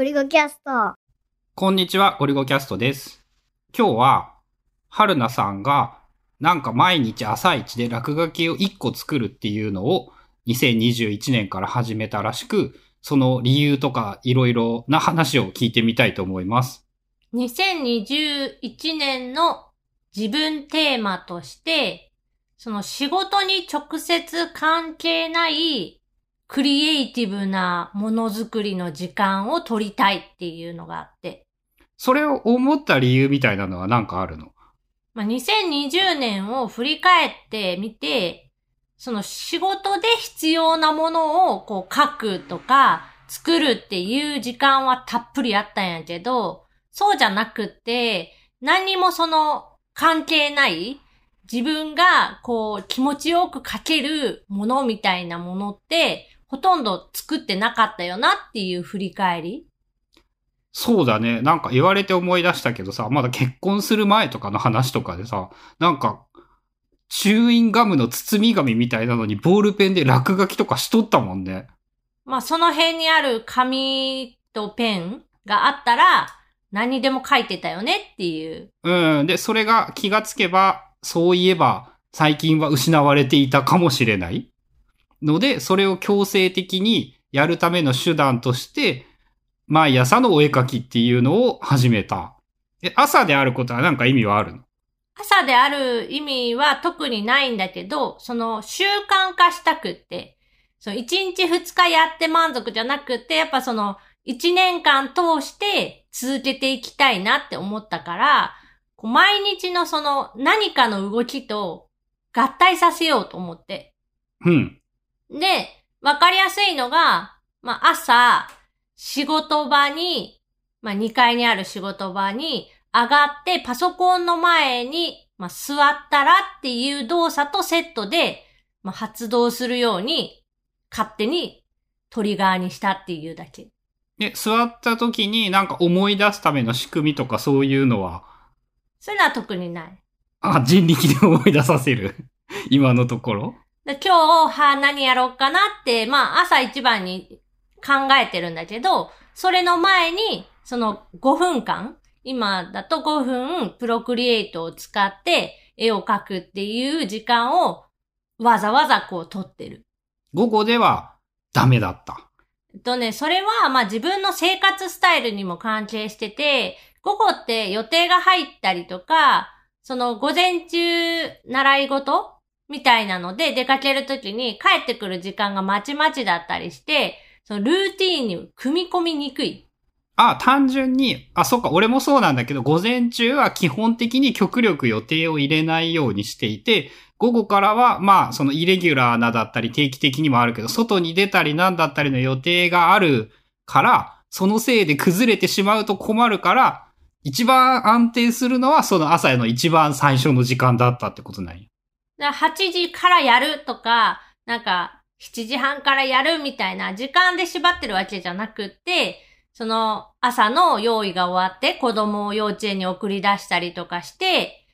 ゴリゴキャスト。こんにちは、ゴリゴキャストです。今日は、春菜さんが、なんか毎日朝一で落書きを1個作るっていうのを、2021年から始めたらしく、その理由とかいろいろな話を聞いてみたいと思います。2021年の自分テーマとして、その仕事に直接関係ないクリエイティブなものづくりの時間を取りたいっていうのがあって、それを思った理由みたいなのは何かあるの？まあ、2020年を振り返ってみて、その仕事で必要なものをこう書くとか作るっていう時間はたっぷりあったんやけど、そうじゃなくって、何にもその関係ない自分がこう気持ちよく書けるものみたいなものってほとんど作ってなかったよなっていう振り返り。そうだね。なんか言われて思い出したけどさ、まだ結婚する前とかの話とかでさ、なんか、チューインガムの包み紙みたいなのにボールペンで落書きとかしとったもんね。まあその辺にある紙とペンがあったら何にでも書いてたよねっていう。うん。で、それが気がつけば、そういえば、最近は失われていたかもしれない。ので、それを強制的にやるための手段として、毎朝のお絵描きっていうのを始めた。え、朝であることはなんか意味はあるの？朝である意味は特にないんだけど、その習慣化したくって、その1日2日やって満足じゃなくって、やっぱその1年間通して続けていきたいなって思ったから、こう毎日のその何かの動きと合体させようと思って。うん。で、わかりやすいのが、まあ、朝、仕事場に、まあ、2階にある仕事場に上がってパソコンの前に、まあ、座ったらっていう動作とセットで、まあ、発動するように勝手にトリガーにしたっていうだけ。で、座った時になんか思い出すための仕組みとかそういうのは、そういうのは特にない。あ、人力で思い出させる。今のところ。で今日、は、何やろうかなって、まあ、朝一番に考えてるんだけど、それの前に、その5分間、今だと5分、プロクリエイトを使って絵を描くっていう時間を、わざわざこう取ってる。午後ではダメだった。えっとね、それは、まあ自分の生活スタイルにも関係してて、午後って予定が入ったりとか、その午前中習い事みたいなので出かけるときに帰ってくる時間がまちまちだったりして、そのルーティーンに組み込みにくい。ああ、単純に、あ、そうか、俺もそうなんだけど、午前中は基本的に極力予定を入れないようにしていて、午後からは、まあ、そのイレギュラーなだったり定期的にもあるけど、外に出たりなんだったりの予定があるから、そのせいで崩れてしまうと困るから、一番安定するのはその朝への一番最初の時間だったってことなんや。だから8時からやるとか、なんか7時半からやるみたいな時間で縛ってるわけじゃなくって、その朝の用意が終わって子供を幼稚園に送り出したりとかして、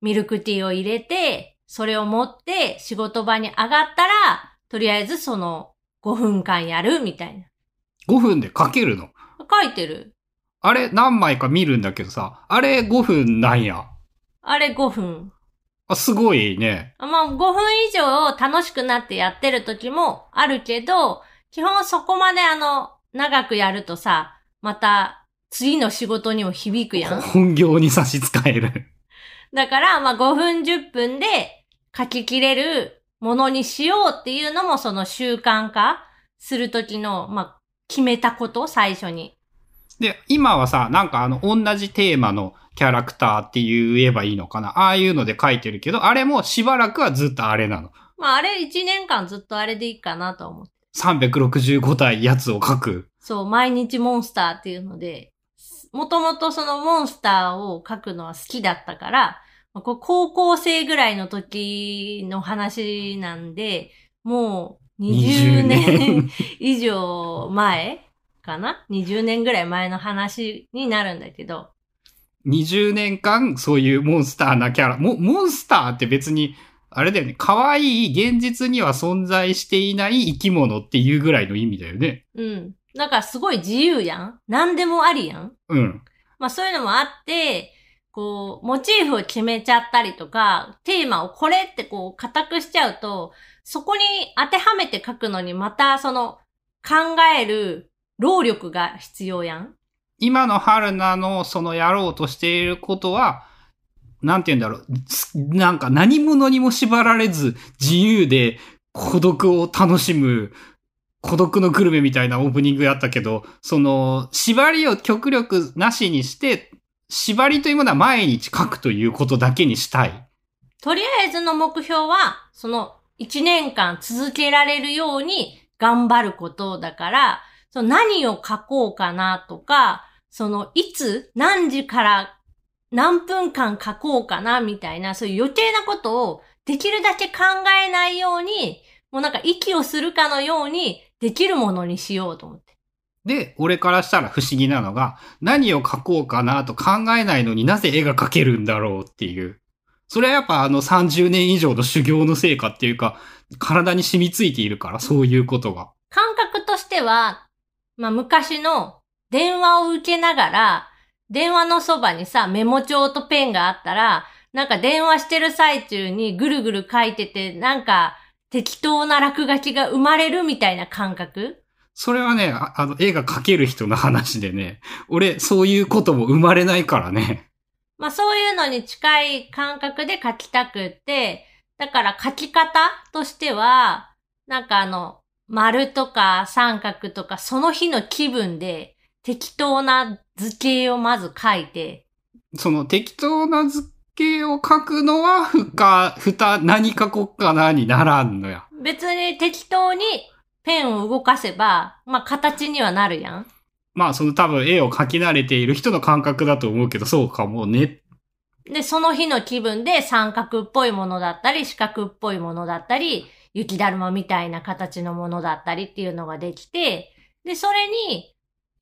ミルクティーを入れて、それを持って仕事場に上がったら、とりあえずその5分間やるみたいな。5分で書けるの？書いてる。あれ何枚か見るんだけどさ、あれ5分なんや。あれ5分。あ、すごいね。まあ5分以上楽しくなってやってる時もあるけど、基本そこまであの、長くやるとさ、また次の仕事にも響くやん。本業に差し支える。だから、まあ5分10分で書ききれるものにしようっていうのもその習慣化する時の、まあ決めたこと、最初に。で、今はさ、なんかあの、同じテーマのキャラクターって言えばいいのかな？ああいうので書いてるけど、あれもしばらくはずっとあれなの。まああれ1年間ずっとあれでいいかなと思って。365体やつを書く。そう、毎日モンスターっていうので、もともとそのモンスターを描くのは好きだったから、高校生ぐらいの時の話なんで、もう20年 以上前かな ?20 年ぐらい前の話になるんだけど、20年間、そういうモンスターなキャラ。モモンスターって別に、あれだよね。可愛い現実には存在していない生き物っていうぐらいの意味だよね。うん。だからすごい自由やん。何でもありやん。うん。まあそういうのもあって、こう、モチーフを決めちゃったりとか、テーマをこれってこう、固くしちゃうと、そこに当てはめて書くのにまたその、考える労力が必要やん。今の春菜のそのやろうとしていることは、なんて言うんだろう。なんか何者にも縛られず自由で孤独を楽しむ孤独のグルメみたいなオープニングやったけど、その縛りを極力なしにして、縛りというものは毎日書くということだけにしたい。とりあえずの目標は、その1年間続けられるように頑張ることだから、その何を書こうかなとか、そのいつ何時から何分間書こうかなみたいな、そういう余計なことをできるだけ考えないように、もうなんか息をするかのようにできるものにしようと思って。で、俺からしたら不思議なのが、何を書こうかなと考えないのになぜ絵が描けるんだろうっていう。それはやっぱあの30年以上の修行の成果っていうか、体に染みついているから、そういうことが。感覚としては、まあ昔の電話を受けながら、電話のそばにさ、メモ帳とペンがあったら、なんか電話してる最中にぐるぐる書いてて、なんか適当な落書きが生まれるみたいな感覚？それはね、ああの、絵が描ける人の話でね、俺、そういうことも生まれないからね。まあそういうのに近い感覚で書きたくって、だから書き方としては、なんかあの、丸とか三角とかその日の気分で適当な図形をまず書いて、その適当な図形を描くのは、ふか、ふた、何書こっかなにならんのや。別に適当にペンを動かせば、まあ形にはなるやん。まあ、その多分絵を描き慣れている人の感覚だと思うけど、そうかもね。で、その日の気分で三角っぽいものだったり、四角っぽいものだったり、雪だるまみたいな形のものだったりっていうのができて、で、それに、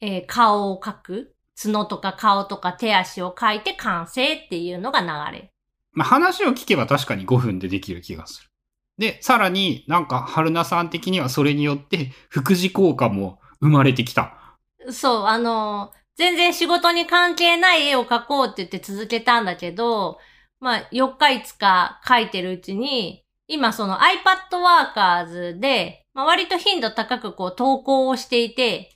えー顔を描く。角とか顔とか手足を描いて完成っていうのが流れ。まあ、話を聞けば確かに5分でできる気がする。で、さらになんか、春菜さん的にはそれによって、副次効果も生まれてきた。そう、あのー全然仕事に関係ない絵を描こうって言って続けたんだけど、まあ、4日5日描いてるうちに、今その iPad Workers で、まあ、割と頻度高くこう投稿をしていて、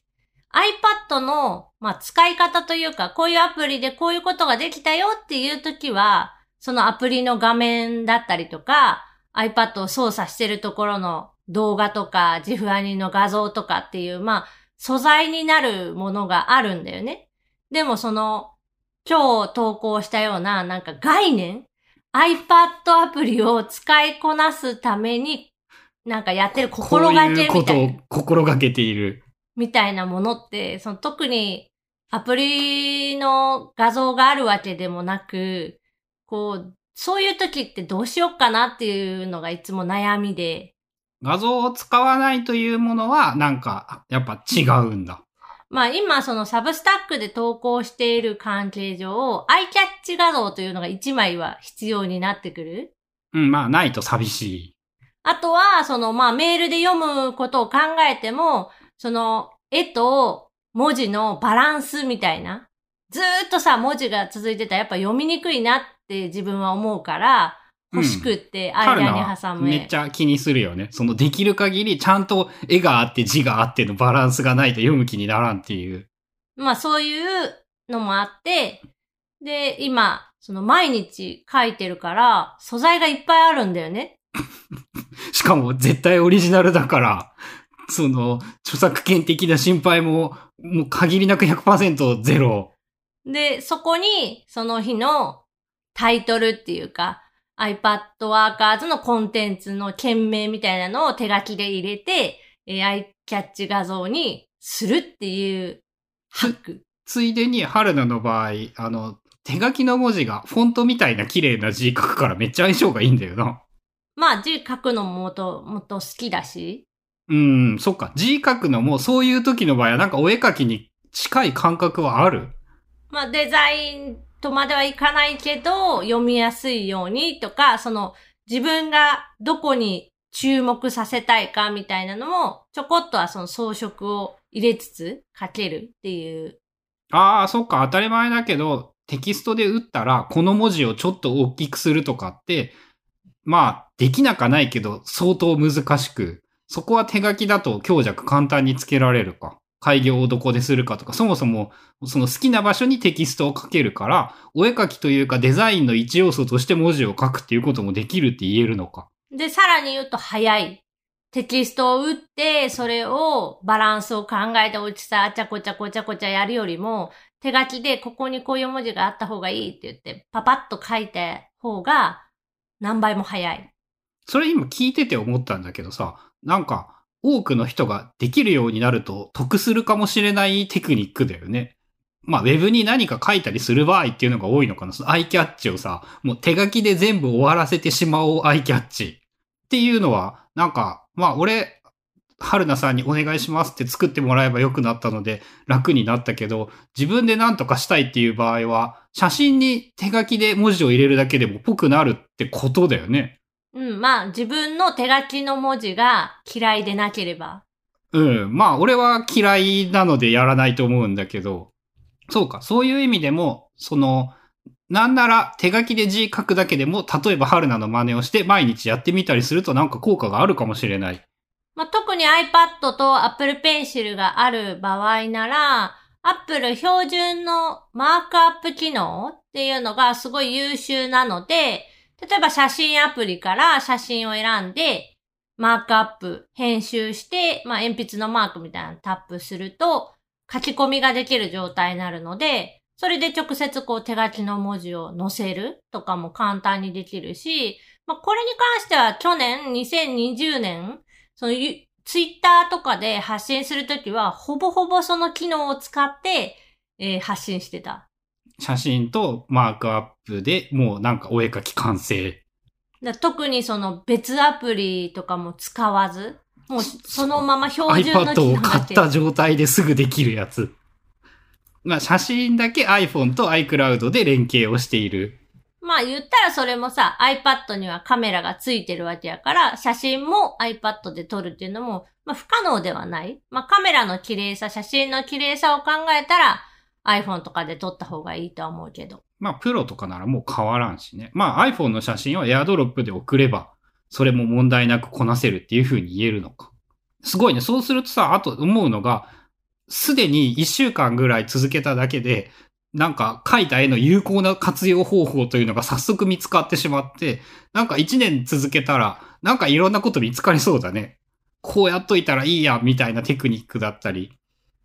iPad の、まあ、使い方というか、こういうアプリでこういうことができたよっていう時は、そのアプリの画面だったりとか、iPad を操作してるところの動画とか、ジフアニの画像とかっていう、まあ、素材になるものがあるんだよね。でもその、今日投稿したような、なんか概念 ?iPad アプリを使いこなすために、なんかやってる心がけこういうことをみたいな。心がけている。みたいなものって、その特にアプリの画像があるわけでもなく、こう、そういう時ってどうしよっかなっていうのがいつも悩みで、画像を使わないというものは、なんか、やっぱ違うんだ。まあ今そのサブスタックで投稿している関係上、アイキャッチ画像というのが1枚は必要になってくる。うん、まあ、ないと寂しい。あとは、そのまあメールで読むことを考えても、その絵と文字のバランスみたいな。ずーっとさ、文字が続いてたらやっぱ読みにくいなって自分は思うから、欲しくって間に挟む絵。めっちゃ気にするよね。そのできる限りちゃんと絵があって字があってのバランスがないと読む気にならんっていう。まあそういうのもあって、で、今、その毎日書いてるから、素材がいっぱいあるんだよね。しかも絶対オリジナルだから、その著作権的な心配も、もう限りなく100%ゼロ。で、そこに、その日のタイトルっていうか、iPad Workers のコンテンツの件名みたいなのを手書きで入れて、えー、アイキャッチ画像にするっていうハック。ついでに春菜の場合、あの、手書きの文字がフォントみたいな綺麗な字書くからめっちゃ相性がいいんだよな。まあ字書くのももともと好きだし、うん、そっか。字書くのもそういう時の場合はなんかお絵描きに近い感覚はある？まあデザインとまではいかないけど、読みやすいようにとか、その自分がどこに注目させたいかみたいなのも、ちょこっとはその装飾を入れつつ書けるっていう。ああ、そっか、当たり前だけど、テキストで打ったら、この文字をちょっと大きくするとかって、まあ、できなかないけど、相当難しく、そこは手書きだと強弱簡単につけられるか。開業をどこでするかとか、そもそも、その好きな場所にテキストを書けるから、お絵描きというかデザインの一要素として文字を書くっていうこともできるって言えるのか。で、さらに言うと早い。テキストを打って、それをバランスを考えて大きさ、あちゃこちゃこちゃこちゃやるよりも、手書きでここにこういう文字があった方がいいって言って、パパッと書いた方が何倍も早い。それ今聞いてて思ったんだけどさ、なんか、多くの人ができるようになると得するかもしれないテクニックだよね。まあ、ウェブに何か書いたりする場合っていうのが多いのかな。そのアイキャッチをさ、もう手書きで全部終わらせてしまおうアイキャッチっていうのは、なんか、まあ、俺、春菜さんにお願いしますって作ってもらえばよくなったので楽になったけど、自分で何とかしたいっていう場合は、写真に手書きで文字を入れるだけでもぽくなるってことだよね。うん、まあ自分の手書きの文字が嫌いでなければ。うん。まあ、俺は嫌いなのでやらないと思うんだけど、そうか、そういう意味でも、その、なんなら手書きで字書くだけでも、例えば春菜の真似をして毎日やってみたりするとなんか効果があるかもしれない。まあ、特に iPad と Apple Pencil がある場合なら、Apple 標準のマークアップ機能っていうのがすごい優秀なので、例えば写真アプリから写真を選んで、マークアップ、編集して、まあ、鉛筆のマークみたいなのタップすると、書き込みができる状態になるので、それで直接こう手書きの文字を載せるとかも簡単にできるし、まあ、これに関しては去年、2020年、そのツイッターとかで発信するときは、ほぼほぼその機能を使って、えー発信してた。写真とマークアップでもうなんかお絵描き完成。だ特にその別アプリとかも使わず、もうそのまま標準の機 iPad を買った状態ですぐできるやつ。まあ、写真だけ iPhone と iCloud で連携をしている。まあ言ったらそれもさ、iPad にはカメラがついてるわけやから、写真も iPad で撮るっていうのも、まあ不可能ではない。まあカメラの綺麗さ、写真の綺麗さを考えたら、iPhone とかで撮った方がいいとは思うけど。まあ、プロとかならもう変わらんしね。まあ、iPhone の写真を AirDrop で送れば、それも問題なくこなせるっていう風に言えるのか。すごいね。そうするとさ、あと思うのが、すでに1週間ぐらい続けただけで、なんか描いた絵の有効な活用方法というのが早速見つかってしまって、なんか1年続けたら、なんかいろんなこと見つかりそうだね。こうやっといたらいいや、みたいなテクニックだったり。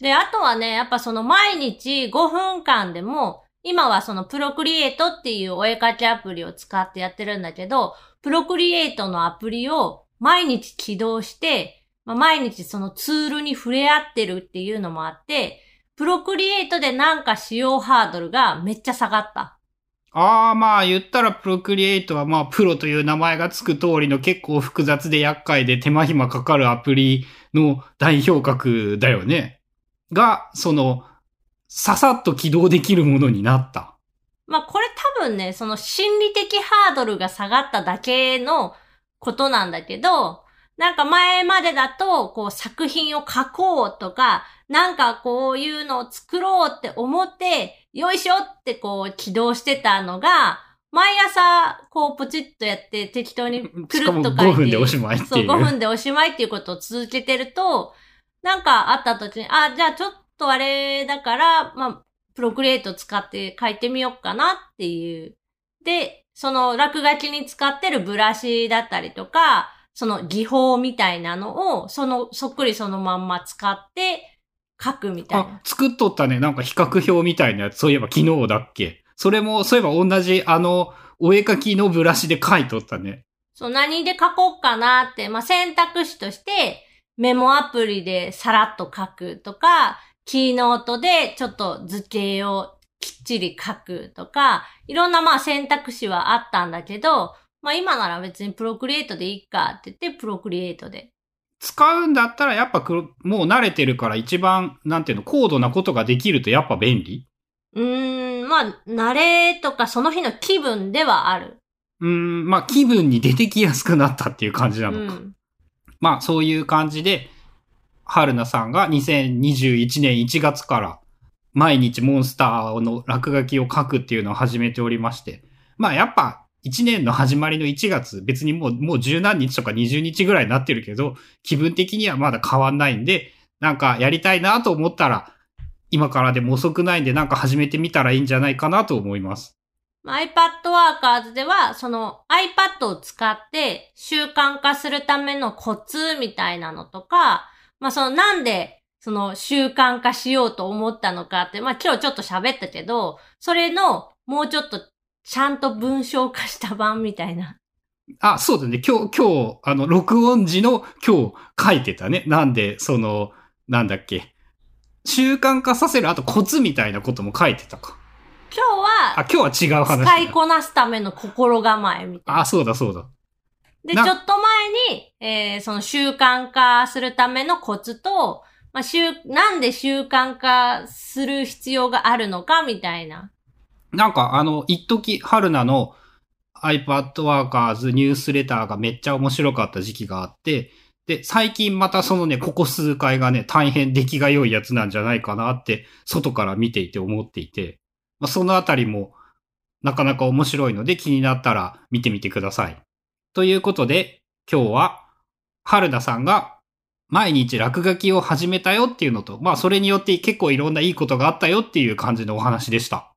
で、あとはね、やっぱその毎日5分間でも、今はそのプロクリエイトっていうお絵描きアプリを使ってやってるんだけど、プロクリエイトのアプリを毎日起動して、まあ、毎日そのツールに触れ合ってるっていうのもあって、プロクリエイトでなんか使用ハードルがめっちゃ下がった。ああ、まあ言ったらプロクリエイトはまあプロという名前がつく通りの結構複雑で厄介で手間暇かかるアプリの代表格だよね。が、その、ささっと起動できるものになった。まあこれ多分ね、その心理的ハードルが下がっただけのことなんだけど、なんか前までだと、こう作品を書こうとか、なんかこういうのを作ろうって思って、よいしょってこう起動してたのが、毎朝こうポチッとやって適当にくるっと書いて。しかも5分でおしまいっていう。そう、5分でおしまいっていうことを続けてると、なんかあった時に、あ、じゃあちょっとあれだから、まあ、プロクリエイト使って書いてみようかなっていう。で、その落書きに使ってるブラシだったりとか、その技法みたいなのを、その、そっくりそのまんま使って書くみたいあな。、作っとったね。なんか比較表みたいなやつ。そういえば昨日だっけそれも、そういえば同じあの、お絵描きのブラシで書いとったね。そう、何で書こうかなって、まあ、選択肢として、メモアプリでさらっと書くとか、キーノートでちょっと図形をきっちり書くとか、いろんなまあ選択肢はあったんだけど、まあ今なら別にプロクリエイトでいいかって言って、プロクリエイトで。使うんだったらやっぱもう慣れてるから一番、なんていうの、高度なことができるとやっぱ便利？うーん、まあ、慣れとかその日の気分ではある。うーん、まあ気分に出てきやすくなったっていう感じなうのか。ん。まあそういう感じで、春菜さんが2021年1月から毎日モンスターの落書きを書くっていうのを始めておりまして。まあやっぱ1年の始まりの1月、別にもう、もう十何日とか20日ぐらいになってるけど、気分的にはまだ変わんないんで、なんかやりたいなと思ったら、今からでも遅くないんでなんか始めてみたらいいんじゃないかなと思います。iPad Workers では、その iPad を使って習慣化するためのコツみたいなのとか、まあそのなんでその習慣化しようと思ったのかって、まあ今日ちょっと喋ったけど、それのもうちょっとちゃんと文章化した版みたいな。あ、そうだね。今日、今日、あの、録音時の今日書いてたね。なんで、その、なんだっけ。習慣化させる、あとコツみたいなことも書いてたか。今日あ、は今日は違う話だ。使いこなすための心構えみたいな。あ、そうだそうだ。で、ちなょっと前に、えーその習慣化するためのコツと、まあ、習、なんで習慣化する必要があるのかみたいな。なんか、あの、一時春菜の iPad Workers ニュースレターがめっちゃ面白かった時期があって、で、最近またそのね、ここ数回がね、大変出来が良いやつなんじゃないかなって、外から見ていて思っていて、まあ、そのあたりも、なかなか面白いので気になったら見てみてください。ということで、今日は、春田さんが毎日落書きを始めたよっていうのと、まあそれによって結構いろんないいことがあったよっていう感じのお話でした。